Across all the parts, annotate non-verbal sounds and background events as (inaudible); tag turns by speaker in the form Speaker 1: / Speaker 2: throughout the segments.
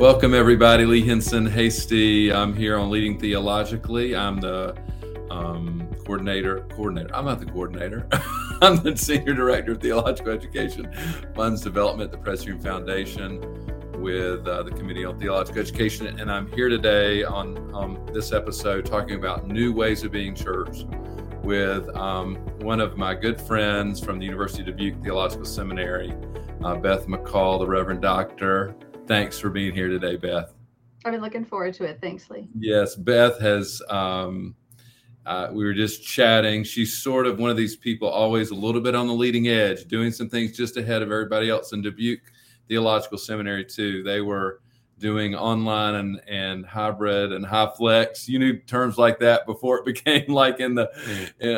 Speaker 1: Welcome, everybody. Lee Hinson Hasty. I'm here on Leading Theologically. I'm the um, coordinator. Coordinator. I'm not the coordinator. (laughs) I'm the senior director of theological education, funds development the Presbyterian Foundation, with uh, the Committee on Theological Education, and I'm here today on um, this episode talking about new ways of being church with um, one of my good friends from the University of Dubuque Theological Seminary, uh, Beth McCall, the Reverend Doctor thanks for being here today, Beth.
Speaker 2: I've been looking forward to it. Thanks, Lee.
Speaker 1: Yes, Beth has. Um, uh, we were just chatting. She's sort of one of these people, always a little bit on the leading edge, doing some things just ahead of everybody else. In Dubuque Theological Seminary, too, they were doing online and, and hybrid and HyFlex. You knew terms like that before it (laughs) became like in the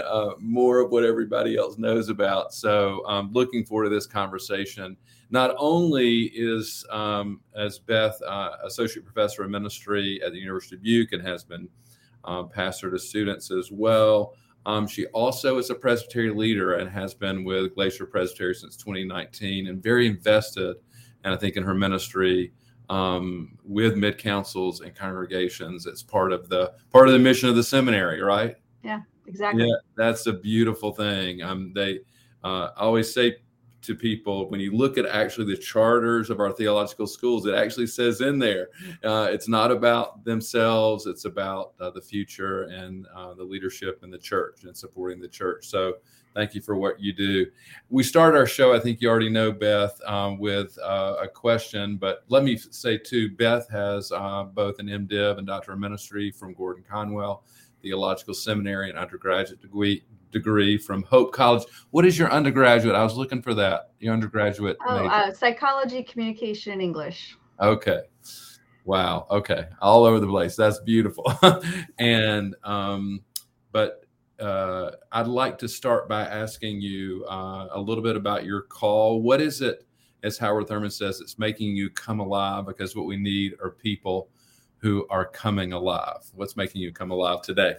Speaker 1: uh, more of what everybody else knows about. So, I'm um, looking forward to this conversation not only is, um, as Beth, uh, associate professor of ministry at the University of Dubuque and has been um, pastor to students as well, um, she also is a Presbyterian leader and has been with Glacier Presbytery since 2019 and very invested, and I think in her ministry um, with mid councils and congregations. It's part of the part of the mission of the seminary, right?
Speaker 2: Yeah, exactly.
Speaker 1: Yeah, that's a beautiful thing. Um, they uh, I always say to people when you look at actually the charters of our theological schools it actually says in there uh, it's not about themselves it's about uh, the future and uh, the leadership in the church and supporting the church so thank you for what you do we start our show i think you already know beth um, with uh, a question but let me say too beth has uh, both an mdiv and doctor of ministry from gordon conwell theological seminary and undergraduate degree degree from Hope College. What is your undergraduate? I was looking for that. Your undergraduate.
Speaker 2: Oh, uh, psychology, communication, English.
Speaker 1: Okay. Wow. Okay. All over the place. That's beautiful. (laughs) and, um, but uh, I'd like to start by asking you uh, a little bit about your call. What is it, as Howard Thurman says, it's making you come alive? Because what we need are people who are coming alive. What's making you come alive today?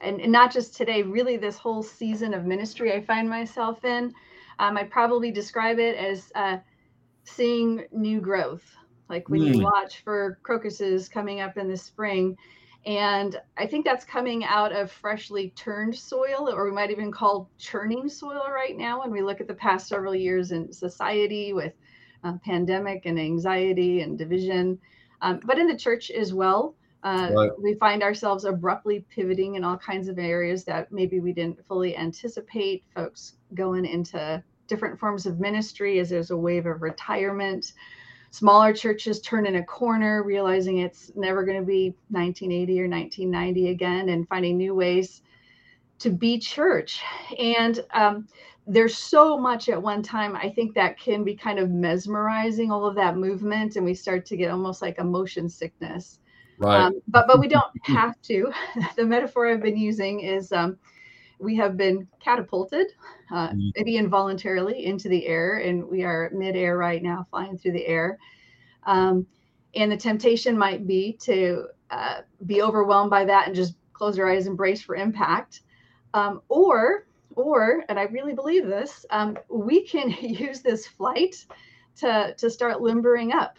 Speaker 2: and, and not just today, really this whole season of ministry I find myself in. Um, I probably describe it as uh, seeing new growth, like when mm. you hmm. watch for crocuses coming up in the spring. And I think that's coming out of freshly turned soil, or we might even call churning soil right now. When we look at the past several years in society with uh, pandemic and anxiety and division, um, but in the church as well, uh, right. We find ourselves abruptly pivoting in all kinds of areas that maybe we didn't fully anticipate. Folks going into different forms of ministry as there's a wave of retirement. Smaller churches turning a corner, realizing it's never going to be 1980 or 1990 again, and finding new ways to be church. And um, there's so much at one time. I think that can be kind of mesmerizing, all of that movement, and we start to get almost like a motion sickness
Speaker 1: Right. Um,
Speaker 2: but but we don't (laughs) have to. (laughs) the metaphor I've been using is um, we have been catapulted, uh, mm-hmm. maybe involuntarily, into the air, and we are midair right now, flying through the air. Um, and the temptation might be to uh, be overwhelmed by that and just close your eyes and brace for impact, um, or or and I really believe this, um, we can (laughs) use this flight to to start limbering up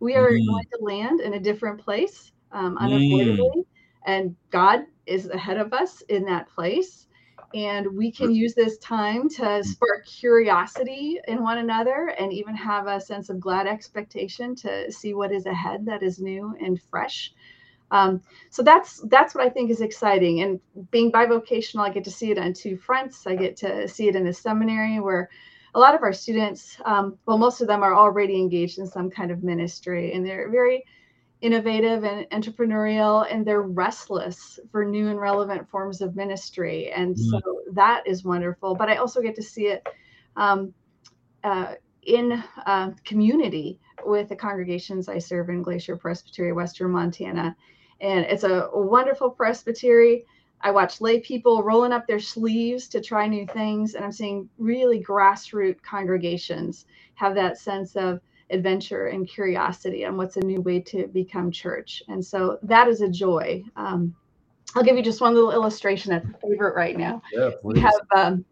Speaker 2: we are mm. going to land in a different place um, unavoidably, mm. and God is ahead of us in that place. And we can use this time to mm. spark curiosity in one another and even have a sense of glad expectation to see what is ahead that is new and fresh. Um, so that's that's what I think is exciting. And being bivocational, I get to see it on two fronts. I get to see it in the seminary where a lot of our students, um, well, most of them are already engaged in some kind of ministry, and they're very innovative and entrepreneurial, and they're restless for new and relevant forms of ministry. And mm-hmm. so that is wonderful. But I also get to see it um, uh, in uh, community with the congregations I serve in Glacier Presbytery, Western Montana. And it's a wonderful presbytery. I watch lay people rolling up their sleeves to try new things, and I'm seeing really grassroots congregations have that sense of adventure and curiosity on what's a new way to become church. And so that is a joy. Um, I'll give you just one little illustration that's a favorite right now.
Speaker 1: Yeah,
Speaker 2: we have um,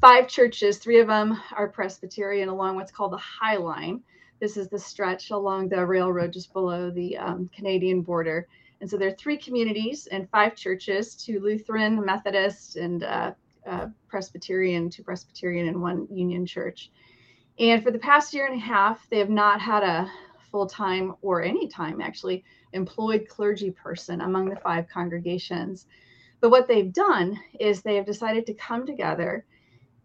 Speaker 2: five churches, three of them are Presbyterian along what's called the High Line. This is the stretch along the railroad just below the um, Canadian border. And so there are three communities and five churches two Lutheran, Methodist, and uh, uh, Presbyterian, two Presbyterian, and one Union church. And for the past year and a half, they have not had a full time or any time actually employed clergy person among the five congregations. But what they've done is they have decided to come together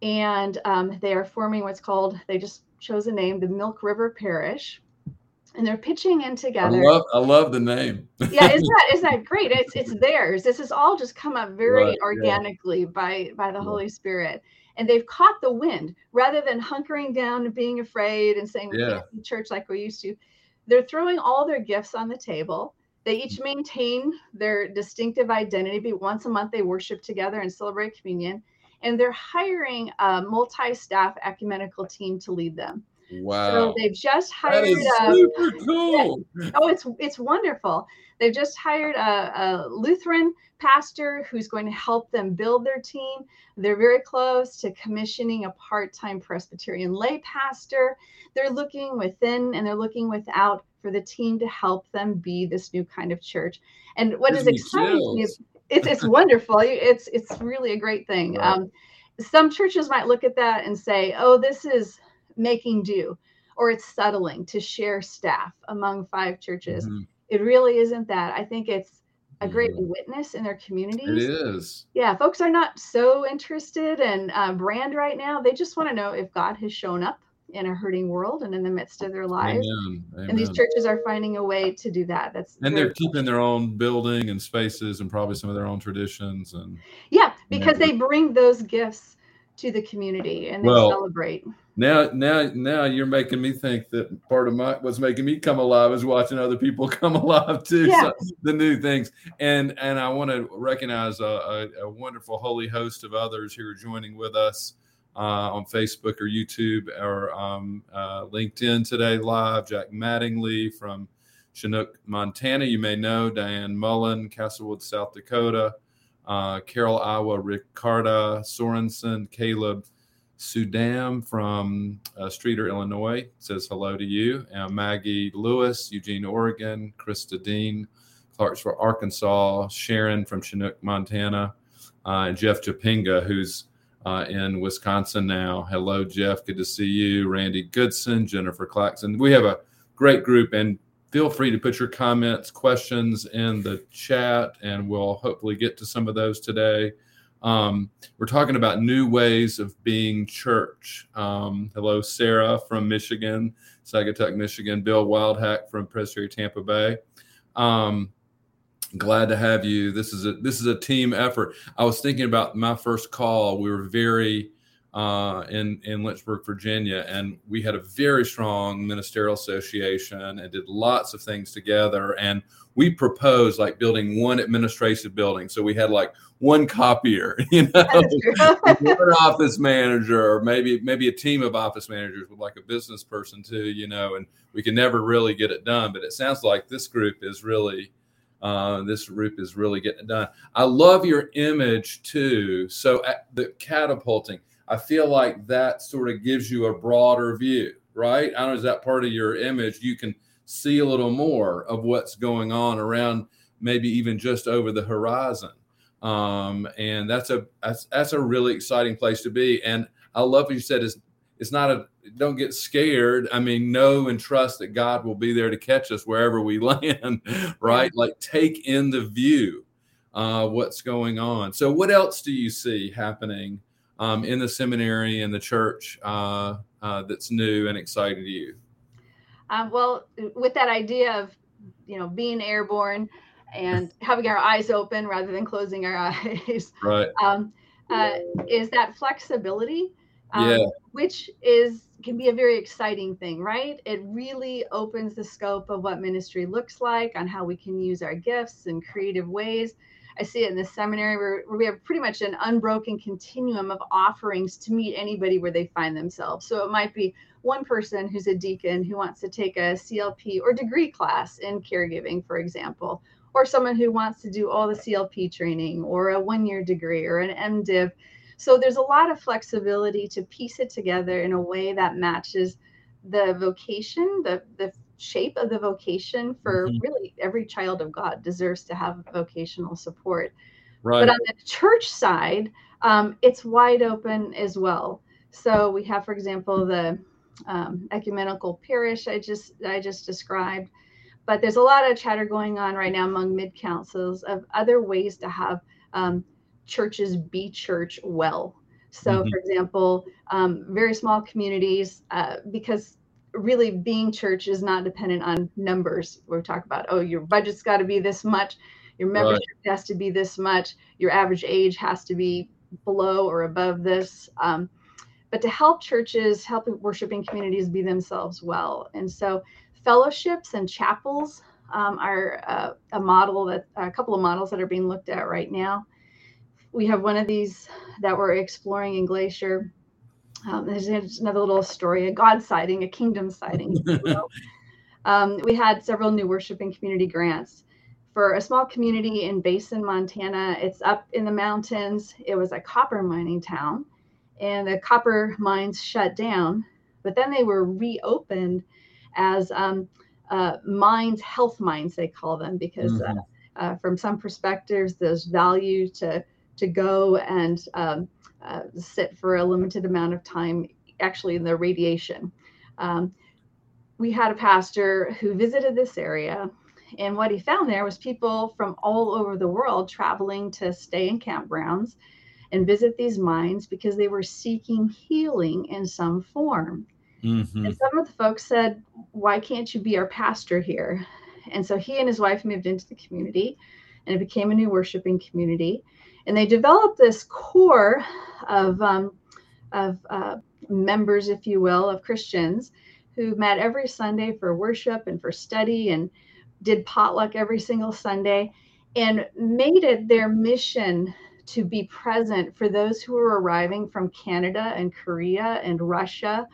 Speaker 2: and um, they are forming what's called, they just chose a name, the Milk River Parish. And they're pitching in together.
Speaker 1: I love, I love the name.
Speaker 2: yeah, isn't (laughs) that isn't that great? It's it's theirs. This has all just come up very right, organically yeah. by by the yeah. Holy Spirit and they've caught the wind rather than hunkering down and being afraid and saying we yeah. can't church like we used to. They're throwing all their gifts on the table. They each mm. maintain their distinctive identity. But once a month, they worship together and celebrate communion and they're hiring a multi-staff ecumenical team to lead them.
Speaker 1: Wow.
Speaker 2: So they've just hired
Speaker 1: that is a, super (laughs) cool.
Speaker 2: Oh, it's it's wonderful. They've just hired a, a, Lutheran pastor who's going to help them build their team. They're very close to commissioning a part-time Presbyterian lay pastor. They're looking within and they're looking without for the team to help them be this new kind of church. And what is exciting is it's it's (laughs) wonderful. It's it's really a great thing. Right. Um, some churches might look at that and say, "Oh, this is making do," or it's settling to share staff among five churches. Mm-hmm. It really isn't that. I think it's a great mm-hmm. witness in their communities.
Speaker 1: It is.
Speaker 2: Yeah, folks are not so interested in uh, brand right now. They just want to know if God has shown up in a hurting world and in the midst of their lives. Amen. Amen. And these churches are finding a way to do that. That's
Speaker 1: and they're keeping their own building and spaces and probably some of their own traditions and
Speaker 2: yeah, because they bring those gifts to the community and they well, celebrate.
Speaker 1: Now, now, now you're making me think that part of my what's making me come alive is watching other people (laughs) come alive too. Yeah. So, the new things, and and I want to recognize a, a, a wonderful holy host of others who are joining with us uh, on Facebook or YouTube or um, uh, LinkedIn today live. Jack Mattingly from Chinook, Montana. You may know Diane Mullen, Castlewood, South Dakota. Uh, Carol Iowa, Ricarda Sorensen, Caleb Sudam from uh, Streator, Illinois says hello to you. Uh, Maggie Lewis, Eugene, Oregon. Krista Dean, Clarksville, Arkansas. Sharon from Chinook, Montana. Uh, and Jeff Japinga, who's uh, in Wisconsin now. Hello, Jeff. Good to see you. Randy Goodson, Jennifer Claxon. We have a great group, and feel free to put your comments, questions in the chat, and we'll hopefully get to some of those today. Um, we're talking about new ways of being church. Um, hello, Sarah from Michigan, Saugatuck, Michigan. Bill Wildhack from Presbytery Tampa Bay. Um, glad to have you. This is a this is a team effort. I was thinking about my first call. We were very uh, in in Lynchburg, Virginia, and we had a very strong ministerial association and did lots of things together. And we proposed like building one administrative building. So we had like one copier, (laughs) you know, (laughs) one office manager, or maybe maybe a team of office managers with like a business person too, you know. And we could never really get it done. But it sounds like this group is really uh, this group is really getting it done. I love your image too. So the catapulting, I feel like that sort of gives you a broader view, right? I don't know, is that part of your image? You can see a little more of what's going on around, maybe even just over the horizon. Um, and that's a that's that's a really exciting place to be. And I love what you said is it's not a don't get scared. I mean, know and trust that God will be there to catch us wherever we (laughs) land, right? Like take in the view uh, what's going on. So, what else do you see happening um, in the seminary and the church uh, uh, that's new and exciting to you?
Speaker 2: Um, well, with that idea of you know being airborne and (laughs) having our eyes open rather than closing our (laughs) eyes,
Speaker 1: right?
Speaker 2: Um, uh, is that flexibility
Speaker 1: um, yeah.
Speaker 2: which is can be a very exciting thing, right? It really opens the scope of what ministry looks like, on how we can use our gifts in creative ways. I see it in the seminary where, where we have pretty much an unbroken continuum of offerings to meet anybody where they find themselves. So it might be one person who's a deacon who wants to take a CLP or degree class in caregiving, for example, or someone who wants to do all the CLP training or a one year degree or an MDiv so there's a lot of flexibility to piece it together in a way that matches the vocation, the the shape of the vocation for mm-hmm. really every child of God deserves to have vocational support. Right. But on the church side, um, it's wide open as well. So we have, for example, the um, ecumenical parish I just I just described. But there's a lot of chatter going on right now among mid councils of other ways to have um, churches be church well. So, mm-hmm. for example, um, very small communities, uh, because really being church is not dependent on numbers. We talk about, oh, your budget's got to be this much, your membership right. has to be this much, your average age has to be below or above this. Um, but to help churches, help worshiping communities be themselves well. And so fellowships and chapels um, are uh, a model that a couple of models that are being looked at right now. We have one of these that we're exploring in Glacier. Um, there's another little story, a God sighting, a kingdom sighting. (laughs) um, we had several new worshiping community grants for a small community in Basin, Montana. It's up in the mountains. It was a copper mining town and the copper mines shut down, but then they were reopened as um, uh, mines, health mines, they call them, because uh, mm-hmm. uh, from some perspectives, there's value to to go and um, uh, sit for a limited amount of time, actually in the radiation. Um, we had a pastor who visited this area, and what he found there was people from all over the world traveling to stay in campgrounds and visit these mines because they were seeking healing in some form. Mm-hmm. And some of the folks said, Why can't you be our pastor here? And so he and his wife moved into the community and it became a new worshiping community. And they developed this core of, um, of uh, members, if you will, of Christians who met every Sunday for worship and for study and did potluck every single Sunday and made it their mission to be present for those who were arriving from Canada and Korea and Russia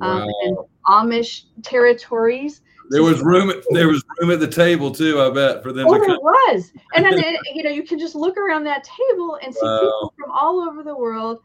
Speaker 2: um, and Amish territories.
Speaker 1: There was room. There was room at the table too. I bet for them.
Speaker 2: Oh, there was, and then (laughs) you know you can just look around that table and see wow. people from all over the world.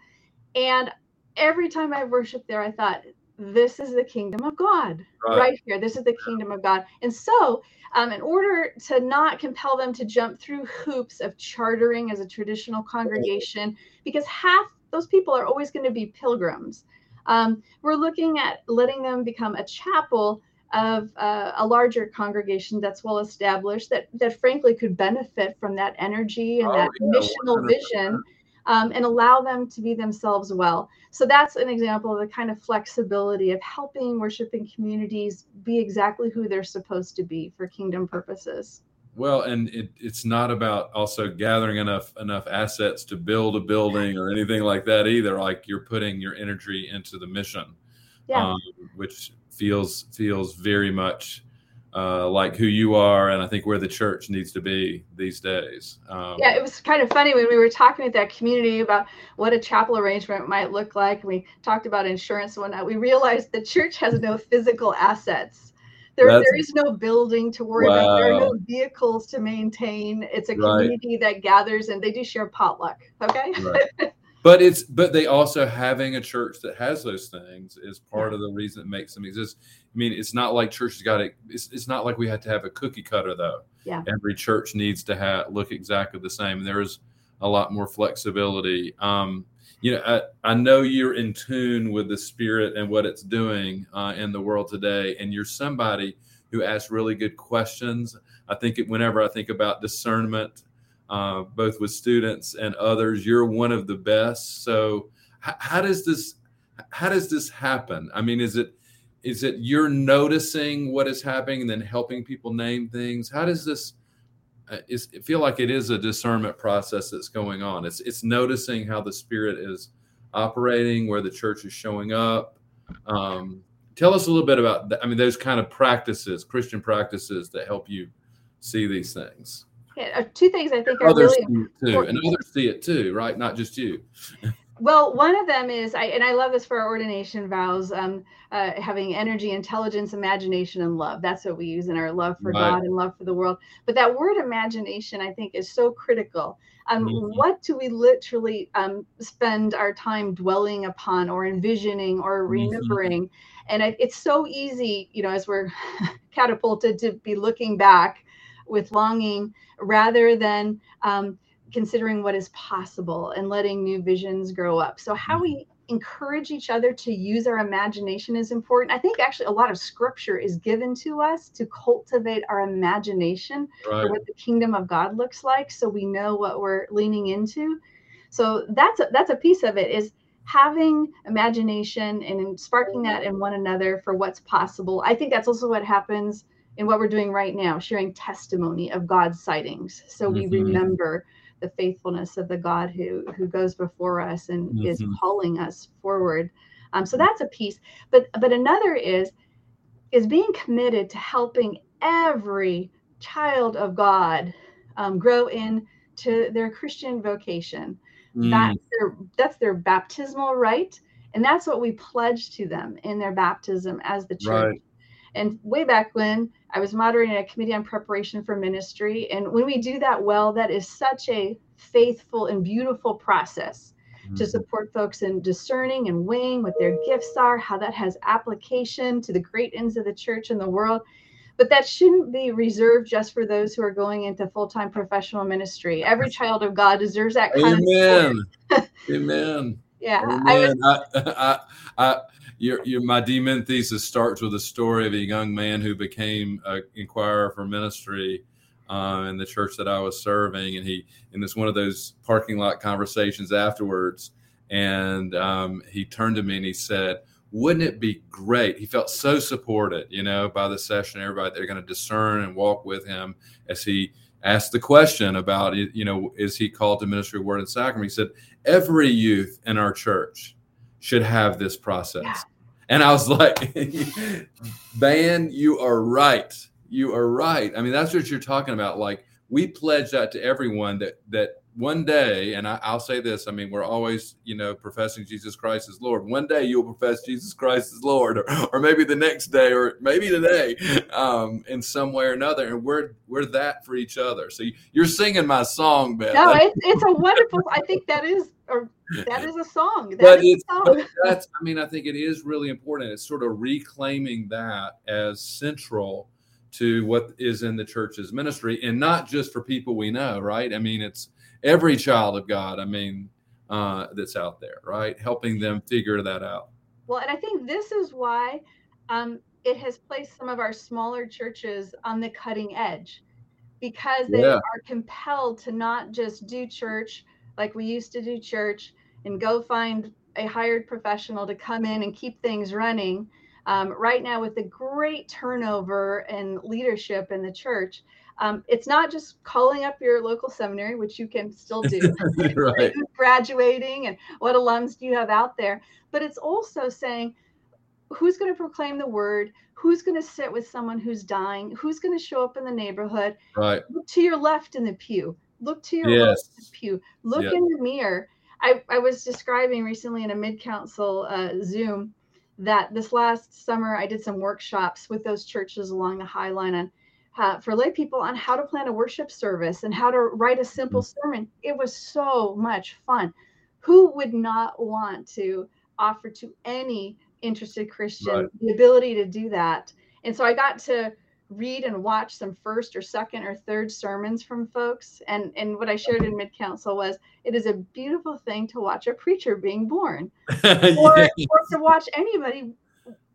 Speaker 2: And every time I worshiped there, I thought, "This is the kingdom of God right, right here. This is the kingdom of God." And so um, in order to not compel them to jump through hoops of chartering as a traditional congregation, because half those people are always going to be pilgrims. Um, we're looking at letting them become a chapel of uh, a larger congregation that's well established that that frankly could benefit from that energy and oh, that yeah, missional 100%. vision um, and allow them to be themselves well. So that's an example of the kind of flexibility of helping worshiping communities be exactly who they're supposed to be for kingdom purposes.
Speaker 1: Well, and it, it's not about also gathering enough enough assets to build a building or anything like that either. Like you're putting your energy into the mission, yeah. um, which feels feels very much uh, like who you are and I think where the church needs to be these days.
Speaker 2: Um, yeah, it was kind of funny when we were talking with that community about what a chapel arrangement might look like. We talked about insurance and whatnot. We realized the church has no physical assets. There, there is no building to worry wow. about. There are no vehicles to maintain. It's a community right. that gathers and they do share potluck. Okay. Right. (laughs)
Speaker 1: but it's but they also having a church that has those things is part of the reason it makes them exist. I mean, it's not like church has got it. It's, it's not like we had to have a cookie cutter though.
Speaker 2: Yeah.
Speaker 1: Every church needs to have look exactly the same. And there is a lot more flexibility. Um, you know, I, I, know you're in tune with the spirit and what it's doing uh, in the world today, and you're somebody who asks really good questions. I think it, whenever I think about discernment uh, both with students and others. You're one of the best. So h- how does this how does this happen? I mean, is it is it you're noticing what is happening and then helping people name things? How does this is feel like it is a discernment process that's going on? It's it's noticing how the spirit is operating, where the church is showing up. Um, tell us a little bit about that. I mean, those kind of practices, Christian practices that help you see these things.
Speaker 2: Yeah, uh, two things I think are
Speaker 1: others
Speaker 2: really
Speaker 1: see too, and others see it too, right? Not just you. (laughs)
Speaker 2: Well, one of them is, I, and I love this for our ordination vows, um, uh, having energy, intelligence, imagination, and love. That's what we use in our love for right. God and love for the world. But that word imagination, I think, is so critical. Um, mm-hmm. What do we literally um, spend our time dwelling upon or envisioning or mm-hmm. remembering? Mm-hmm. And it, it's so easy, you know, as we're (laughs) catapulted to be looking back with longing rather than um, considering what is possible and letting new visions grow up. So, how we mm-hmm. encourage each other to use our imagination is important. I think actually a lot of scripture is given to us to cultivate our imagination right. for what the kingdom of God looks like so we know what we're leaning into. So that's a, that's a piece of it is having imagination and sparking that in one another for what's possible. I think that's also what happens in what we're doing right now, sharing testimony of God's sightings. So mm-hmm. we remember the faithfulness of the God who who goes before us and mm-hmm. is calling us forward. Um, so that's a piece. But but another is is being committed to helping every child of God um, grow into their Christian vocation. Mm. That's their that's their baptismal right, and that's what we pledge to them in their baptism as the church. Right. And way back when I was moderating a committee on preparation for ministry, and when we do that well, that is such a faithful and beautiful process mm-hmm. to support folks in discerning and weighing what their gifts are, how that has application to the great ends of the church and the world. But that shouldn't be reserved just for those who are going into full time professional ministry. Every child of God deserves that kind
Speaker 1: Amen. of. (laughs) Amen.
Speaker 2: Yeah.
Speaker 1: Amen. I, (laughs) I, I, your, your my DMin thesis starts with a story of a young man who became an inquirer for ministry uh, in the church that I was serving, and he in this one of those parking lot conversations afterwards, and um, he turned to me and he said, "Wouldn't it be great?" He felt so supported, you know, by the session. Everybody they're going to discern and walk with him as he asked the question about, you know, is he called to ministry, word, and sacrament? He said, "Every youth in our church." Should have this process. Yeah. And I was like, (laughs) man, you are right. You are right. I mean, that's what you're talking about. Like we pledge that to everyone that that one day, and I, will say this: I mean, we're always, you know, professing Jesus Christ as Lord. One day you'll profess Jesus Christ as Lord, or, or maybe the next day, or maybe today, um, in some way or another. And we're we're that for each other. So you're singing my song, Beth.
Speaker 2: No, it's, it's a wonderful. I think that is that is a song. That but it's,
Speaker 1: song. But (laughs) that's, I mean, I think it is really important. It's sort of reclaiming that as central to what is in the church's ministry and not just for people we know, right? I mean, it's every child of God, I mean, uh, that's out there, right? Helping them figure that out.
Speaker 2: Well, and I think this is why um, it has placed some of our smaller churches on the cutting edge because they yeah. are compelled to not just do church like we used to do church and go find a hired professional to come in and keep things running. Um, right now, with the great turnover and leadership in the church, um, it's not just calling up your local seminary, which you can still do, (laughs) right. (laughs) graduating and what alums do you have out there, but it's also saying who's going to proclaim the word, who's going to sit with someone who's dying, who's going to show up in the neighborhood.
Speaker 1: Right.
Speaker 2: look To your left in the pew, Look to your yes. pew. Look yep. in the mirror. I, I was describing recently in a mid council uh, Zoom that this last summer I did some workshops with those churches along the High Line on uh, for lay people on how to plan a worship service and how to write a simple mm-hmm. sermon. It was so much fun. Who would not want to offer to any interested Christian right. the ability to do that? And so I got to read and watch some first or second or third sermons from folks. And and what I shared in mid council was it is a beautiful thing to watch a preacher being born, (laughs) or, yes. or to watch anybody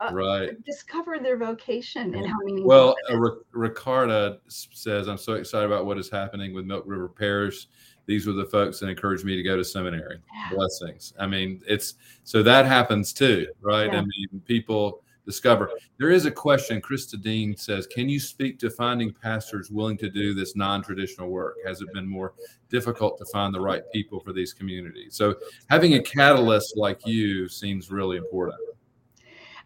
Speaker 2: uh, right discover their vocation and how meaningful.
Speaker 1: Well, uh, Ricarda says, "I'm so excited about what is happening with Milk River Parish." These were the folks that encouraged me to go to seminary. Yeah. Blessings. I mean, it's so that happens too, right? Yeah. I mean, people discover. There is a question. Krista Dean says, "Can you speak to finding pastors willing to do this non-traditional work? Has it been more difficult to find the right people for these communities?" So, having a catalyst like you seems really important.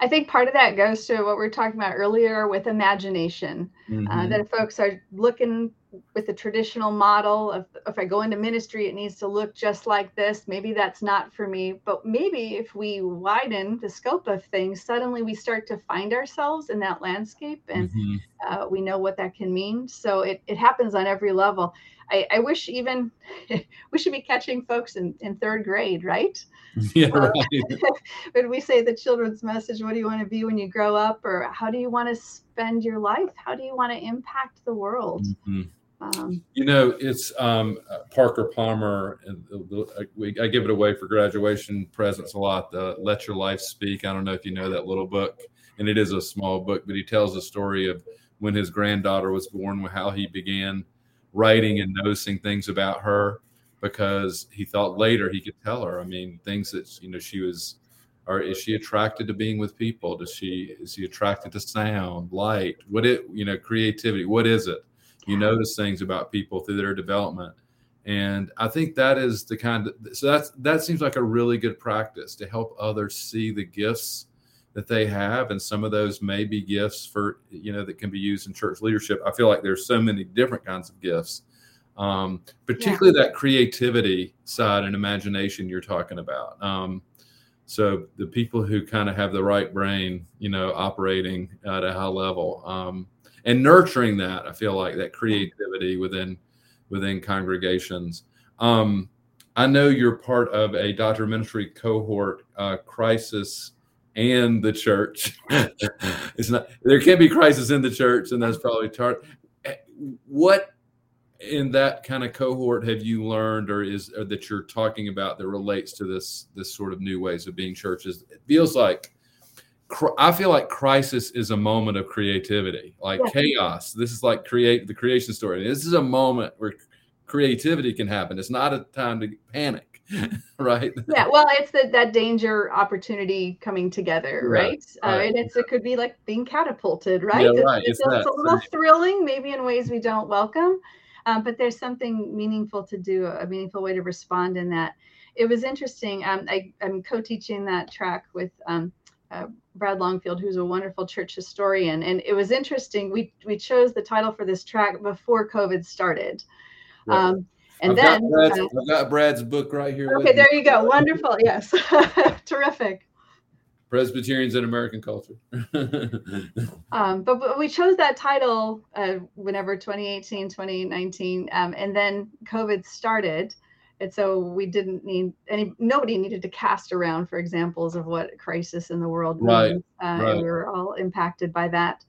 Speaker 2: I think part of that goes to what we were talking about earlier with imagination. Uh, mm-hmm. Uh, that folks are looking with the traditional model of if I go into ministry, it needs to look just like this. Maybe that's not for me. But maybe if we widen the scope of things, suddenly we start to find ourselves in that landscape and mm-hmm. uh, we know what that can mean. So it, it happens on every level. I, I wish even (laughs) we should be catching folks in, in third grade, right? (laughs) Yeah, uh, right. (laughs) when we say the children's message, what do you want to be when you grow up? Or how do you want to spend your life? How do you want to impact the world? Mm-hmm.
Speaker 1: Um, you know, it's um, Parker Palmer. And I give it away for graduation presents a lot. The "Let Your Life Speak." I don't know if you know that little book, and it is a small book, but he tells the story of when his granddaughter was born, how he began writing and noticing things about her because he thought later he could tell her. I mean, things that you know she was, or is she attracted to being with people? Does she is she attracted to sound, light? What it you know creativity? What is it? You notice things about people through their development, and I think that is the kind of so that's that seems like a really good practice to help others see the gifts that they have and some of those may be gifts for you know that can be used in church leadership. I feel like there's so many different kinds of gifts um, particularly yeah. that creativity side and imagination you're talking about. Um, so the people who kind of have the right brain you know operating at a high level um, and nurturing that i feel like that creativity within within congregations. Um, i know you're part of a doctor ministry cohort uh, crisis and the church. (laughs) it's not there can be crisis in the church, and that's probably tar- eh, what in that kind of cohort have you learned or is or that you're talking about that relates to this this sort of new ways of being churches? It feels like i feel like crisis is a moment of creativity like yeah. chaos. This is like create the creation story. This is a moment where creativity can happen. It's not a time to panic (laughs) right
Speaker 2: yeah well it's the, that danger opportunity coming together right, right? Uh, and it's it could be like being catapulted right,
Speaker 1: yeah, right.
Speaker 2: it's, it's, it's a little thrilling maybe in ways we don't welcome um, but there's something meaningful to do a meaningful way to respond in that it was interesting um, I, i'm co-teaching that track with um, uh, Brad Longfield, who's a wonderful church historian. And it was interesting. We we chose the title for this track before COVID started. Right. Um, and
Speaker 1: I've
Speaker 2: then
Speaker 1: got uh, I've got Brad's book right here.
Speaker 2: Okay, there you go. Wonderful. Yes. (laughs) Terrific.
Speaker 1: Presbyterians in American culture. (laughs)
Speaker 2: um, but, but, we chose that title uh, whenever 2018, 2019, um, and then COVID started. And so we didn't need any, nobody needed to cast around for examples of what crisis in the world means. Right, uh, right. And we were all impacted by that.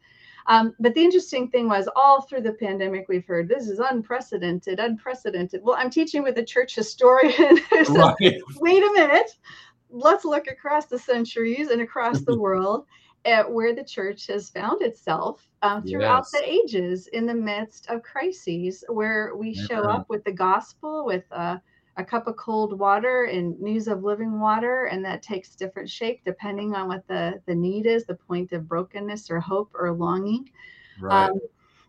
Speaker 2: Um, but the interesting thing was, all through the pandemic, we've heard this is unprecedented, unprecedented. Well, I'm teaching with a church historian. (laughs) so, right. Wait a minute. Let's look across the centuries and across the (laughs) world at where the church has found itself um, throughout yes. the ages in the midst of crises, where we show up with the gospel, with uh, a cup of cold water and news of living water and that takes different shape depending on what the the need is the point of brokenness or hope or longing right. Um,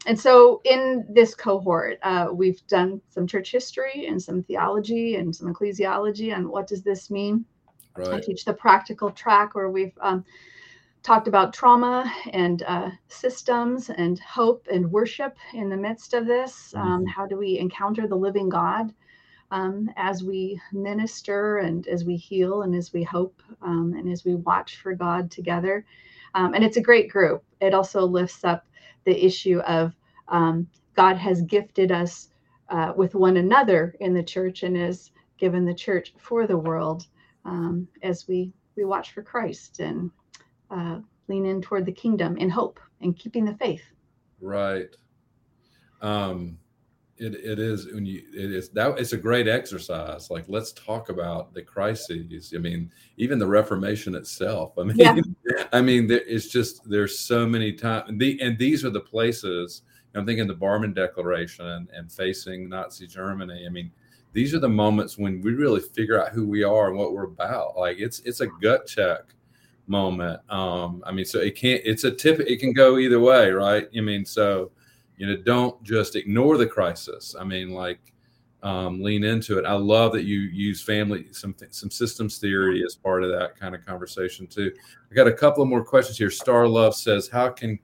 Speaker 2: and so in this cohort uh, we've done some church history and some theology and some ecclesiology on what does this mean right. i teach the practical track where we've um, talked about trauma and uh, systems and hope and worship in the midst of this um, mm-hmm. how do we encounter the living god um, as we minister and as we heal and as we hope um, and as we watch for God together. Um, and it's a great group. It also lifts up the issue of um, God has gifted us uh, with one another in the church and has given the church for the world um, as we we watch for Christ and uh, lean in toward the kingdom in hope and keeping the faith.
Speaker 1: Right. Um, it, it is when you it is that it's a great exercise. Like let's talk about the crises. I mean even the reformation itself. (laughs) I mean yeah. i mean it's just there's so many times and, the, and these are the places i'm thinking the barmen declaration and, and facing nazi germany. I mean these are the moments when we really figure out who we are and what we're about. Like it's it's a gut check moment. Um i mean so it can't it's a tip it can go either way right? I mean so you know don't just ignore the crisis i mean like um, lean into it i love that you use family some some systems theory as part of that kind of conversation too i got a couple of more questions here star love says how can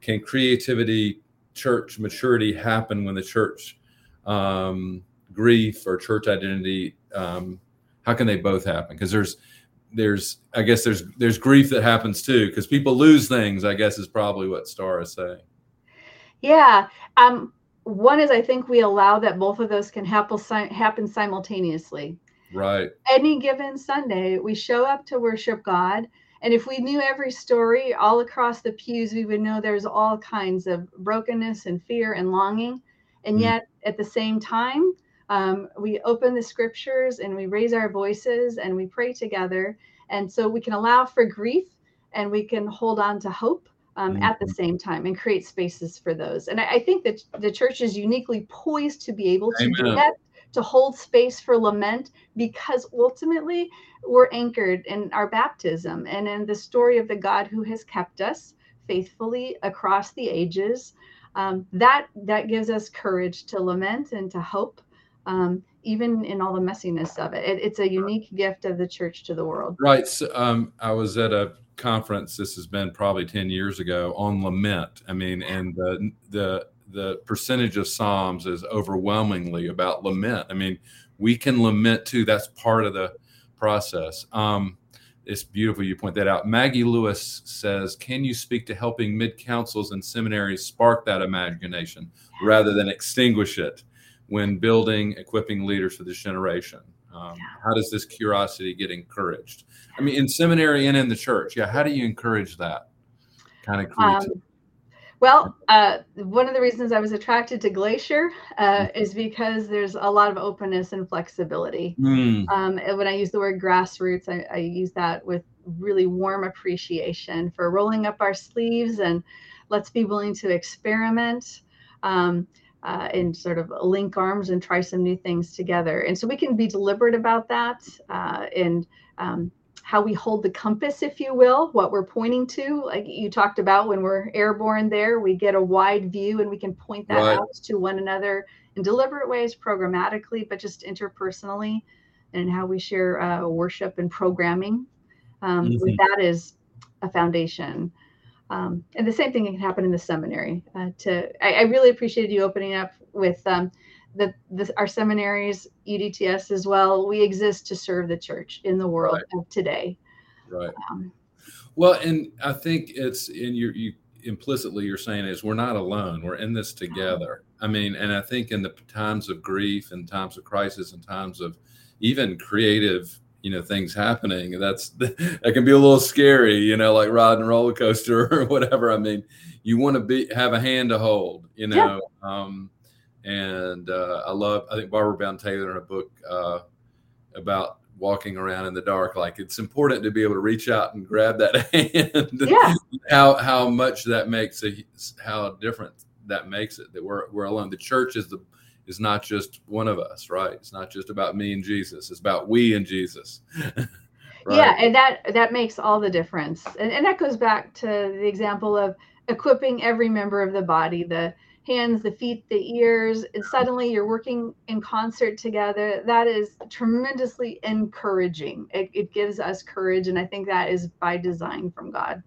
Speaker 1: can creativity church maturity happen when the church um, grief or church identity? Um, how can they both happen? Because there's there's I guess there's there's grief that happens too because people lose things. I guess is probably what Star is saying.
Speaker 2: Yeah. Um, one is I think we allow that both of those can happen happen simultaneously.
Speaker 1: Right.
Speaker 2: Any given Sunday, we show up to worship God. And if we knew every story all across the pews, we would know there's all kinds of brokenness and fear and longing. And mm. yet, at the same time, um, we open the scriptures and we raise our voices and we pray together. And so we can allow for grief and we can hold on to hope um, mm-hmm. at the same time and create spaces for those. And I, I, think that the church is uniquely poised to be able to Amen. do that, to hold space for lament, because ultimately we're anchored in our baptism and in the story of the God who has kept us faithfully across the ages. Um, that that gives us courage to lament and to hope um, even in all the messiness of it. it. It's a unique gift of the church to the world.
Speaker 1: Right. So, um, I was at a conference. This has been probably ten years ago on lament. I mean, and the the the percentage of psalms is overwhelmingly about lament. I mean, we can lament too. That's part of the process. Um, it's beautiful you point that out. Maggie Lewis says, "Can you speak to helping mid councils and seminaries spark that imagination rather than extinguish it?" When building, equipping leaders for this generation? Um, how does this curiosity get encouraged? I mean, in seminary and in the church, yeah. How do you encourage that kind of creativity? Um,
Speaker 2: well, uh, one of the reasons I was attracted to Glacier uh, mm. is because there's a lot of openness and flexibility. Mm. Um, and when I use the word grassroots, I, I, use that with really warm appreciation for rolling up our sleeves and let's be willing to experiment. Um, uh, and sort of link arms and try some new things together. And so we can be deliberate about that uh, and um, how we hold the compass, if you will, what we're pointing to. Like you talked about when we're airborne there, we get a wide view and we can point that right. out to one another in deliberate ways, programmatically, but just interpersonally, and how we share uh, worship and programming. Um, mm-hmm. That is a foundation. Um, and the same thing can happen in the seminary. Uh, to I, I, really appreciated you opening up with um, the, the, our seminaries, UDTS as well. We exist to serve the church in the world right. of today.
Speaker 1: Right. Um, well, and I think it's in your you implicitly you're saying is we're not alone. We're in this together. I mean, and I think in the times of grief and times of crisis and times of even creative you know things happening that's (laughs) that can be a little scary you know like riding a roller coaster (laughs) or whatever i mean you want to be have a hand to hold you know yeah. um, and uh, i love i think barbara brown taylor in a book uh, about walking around in the dark like it's important to be able to reach out and grab that (laughs) hand
Speaker 2: yeah.
Speaker 1: how how much that makes a how different that makes it that we're we're alone the church is the is not just one of us, right? It's not just about me and Jesus. It's about we and Jesus. (laughs)
Speaker 2: right? Yeah, and that that makes all the difference. And, and that goes back to the example of equipping every member of the body, the hands, the feet, the ears, and suddenly you're working in concert together. That is tremendously encouraging. It, it gives us courage, and I think that is by design from God.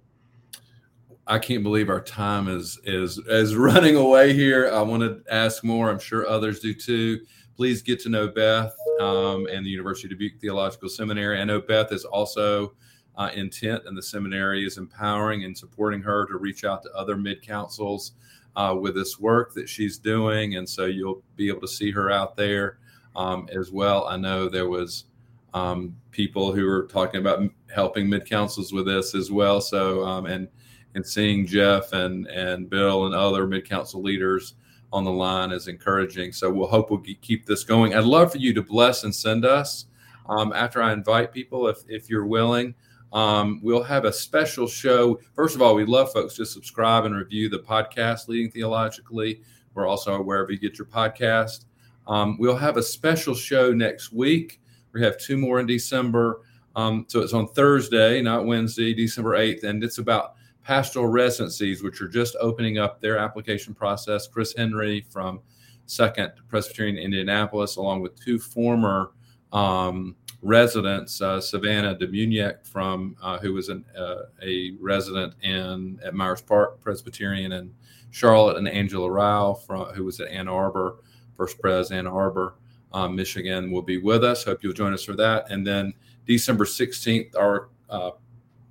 Speaker 1: I can't believe our time is is is (laughs) running away here. I want to ask more. I'm sure others do too. Please get to know Beth um, and the University of Dubuque Theological Seminary. I know Beth is also uh, intent, and the seminary is empowering and supporting her to reach out to other mid councils uh, with this work that she's doing. And so you'll be able to see her out there um, as well. I know there was um, people who were talking about helping mid councils with this as well. So um, and and seeing Jeff and and Bill and other mid council leaders on the line is encouraging. So we'll hope we'll keep this going. I'd love for you to bless and send us um, after I invite people, if if you're willing. Um, we'll have a special show. First of all, we love folks to subscribe and review the podcast, Leading Theologically. We're also wherever you get your podcast. Um, we'll have a special show next week. We have two more in December. Um, so it's on Thursday, not Wednesday, December 8th. And it's about pastoral residencies, which are just opening up their application process. Chris Henry from Second Presbyterian Indianapolis, along with two former um, residents, uh, Savannah Demuniak from uh, who was an, uh, a resident in at Myers Park Presbyterian in Charlotte, and Angela Rao from who was at Ann Arbor First Pres Ann Arbor, um, Michigan, will be with us. Hope you'll join us for that. And then December 16th, our uh,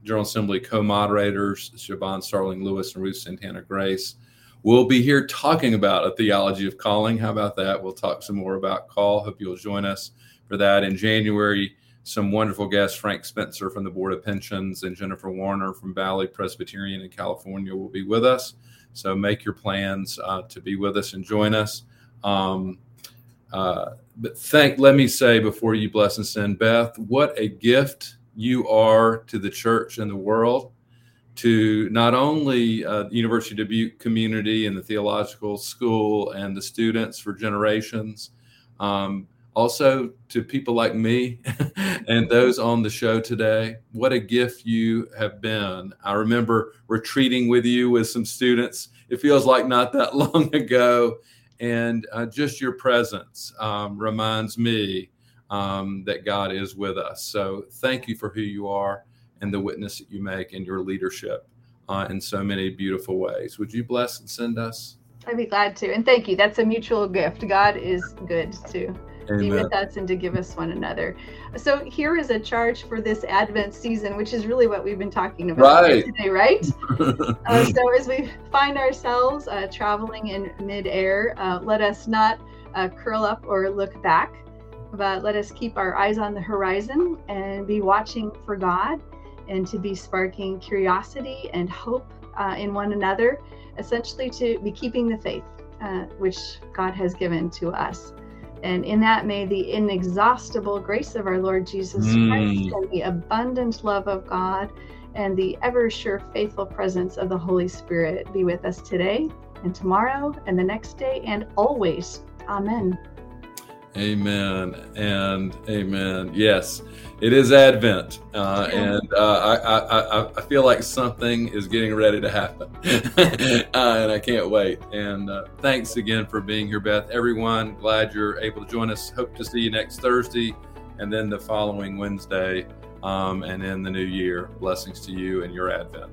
Speaker 1: General Assembly co-moderators, Shavon Starling Louis and Ruth Santana Grace, will be here talking about a theology of calling. How about that? We'll talk some more about call. Hope you'll join us for that. In January, some wonderful guests, Frank Spencer from the Board of Pensions and Jennifer Warner from Valley Presbyterian in California will be with us. So make your plans uh, to be with us and join us. Um, uh, but thank, let me say before you bless and send, Beth, what a gift you are to the church and the world, to not only uh, the University of Dubuque community and the theological school and the students for generations, um, also to people like me (laughs) and those on the show today. What a gift you have been. I remember retreating with you with some students. It feels like not that (laughs) long ago. And uh, just your presence um, reminds me um, that God is with us. So thank you for who you are and the witness that you make and your leadership uh, in so many beautiful ways. Would you bless and send us?
Speaker 2: I'd be glad to. And thank you. That's a mutual gift. God is good too. Amen. be with us and to give us one another. So here is a charge for this Advent season, which is really what we've been talking about right. today, right? (laughs) uh, so as we find ourselves uh, traveling in midair, uh, let us not uh, curl up or look back, but let us keep our eyes on the horizon and be watching for God and to be sparking curiosity and hope uh, in one another, essentially to be keeping the faith, uh, which God has given to us. And in that, may the inexhaustible grace of our Lord Jesus mm. Christ and the abundant love of God and the ever sure faithful presence of the Holy Spirit be with us today and tomorrow and the next day and always. Amen.
Speaker 1: Amen and amen. Yes, it is Advent, uh, and uh, I, I, I feel like something is getting ready to happen, (laughs) uh, and I can't wait. And uh, thanks again for being here, Beth. Everyone, glad you're able to join us. Hope to see you next Thursday, and then the following Wednesday, um, and in the new year. Blessings to you and your Advent.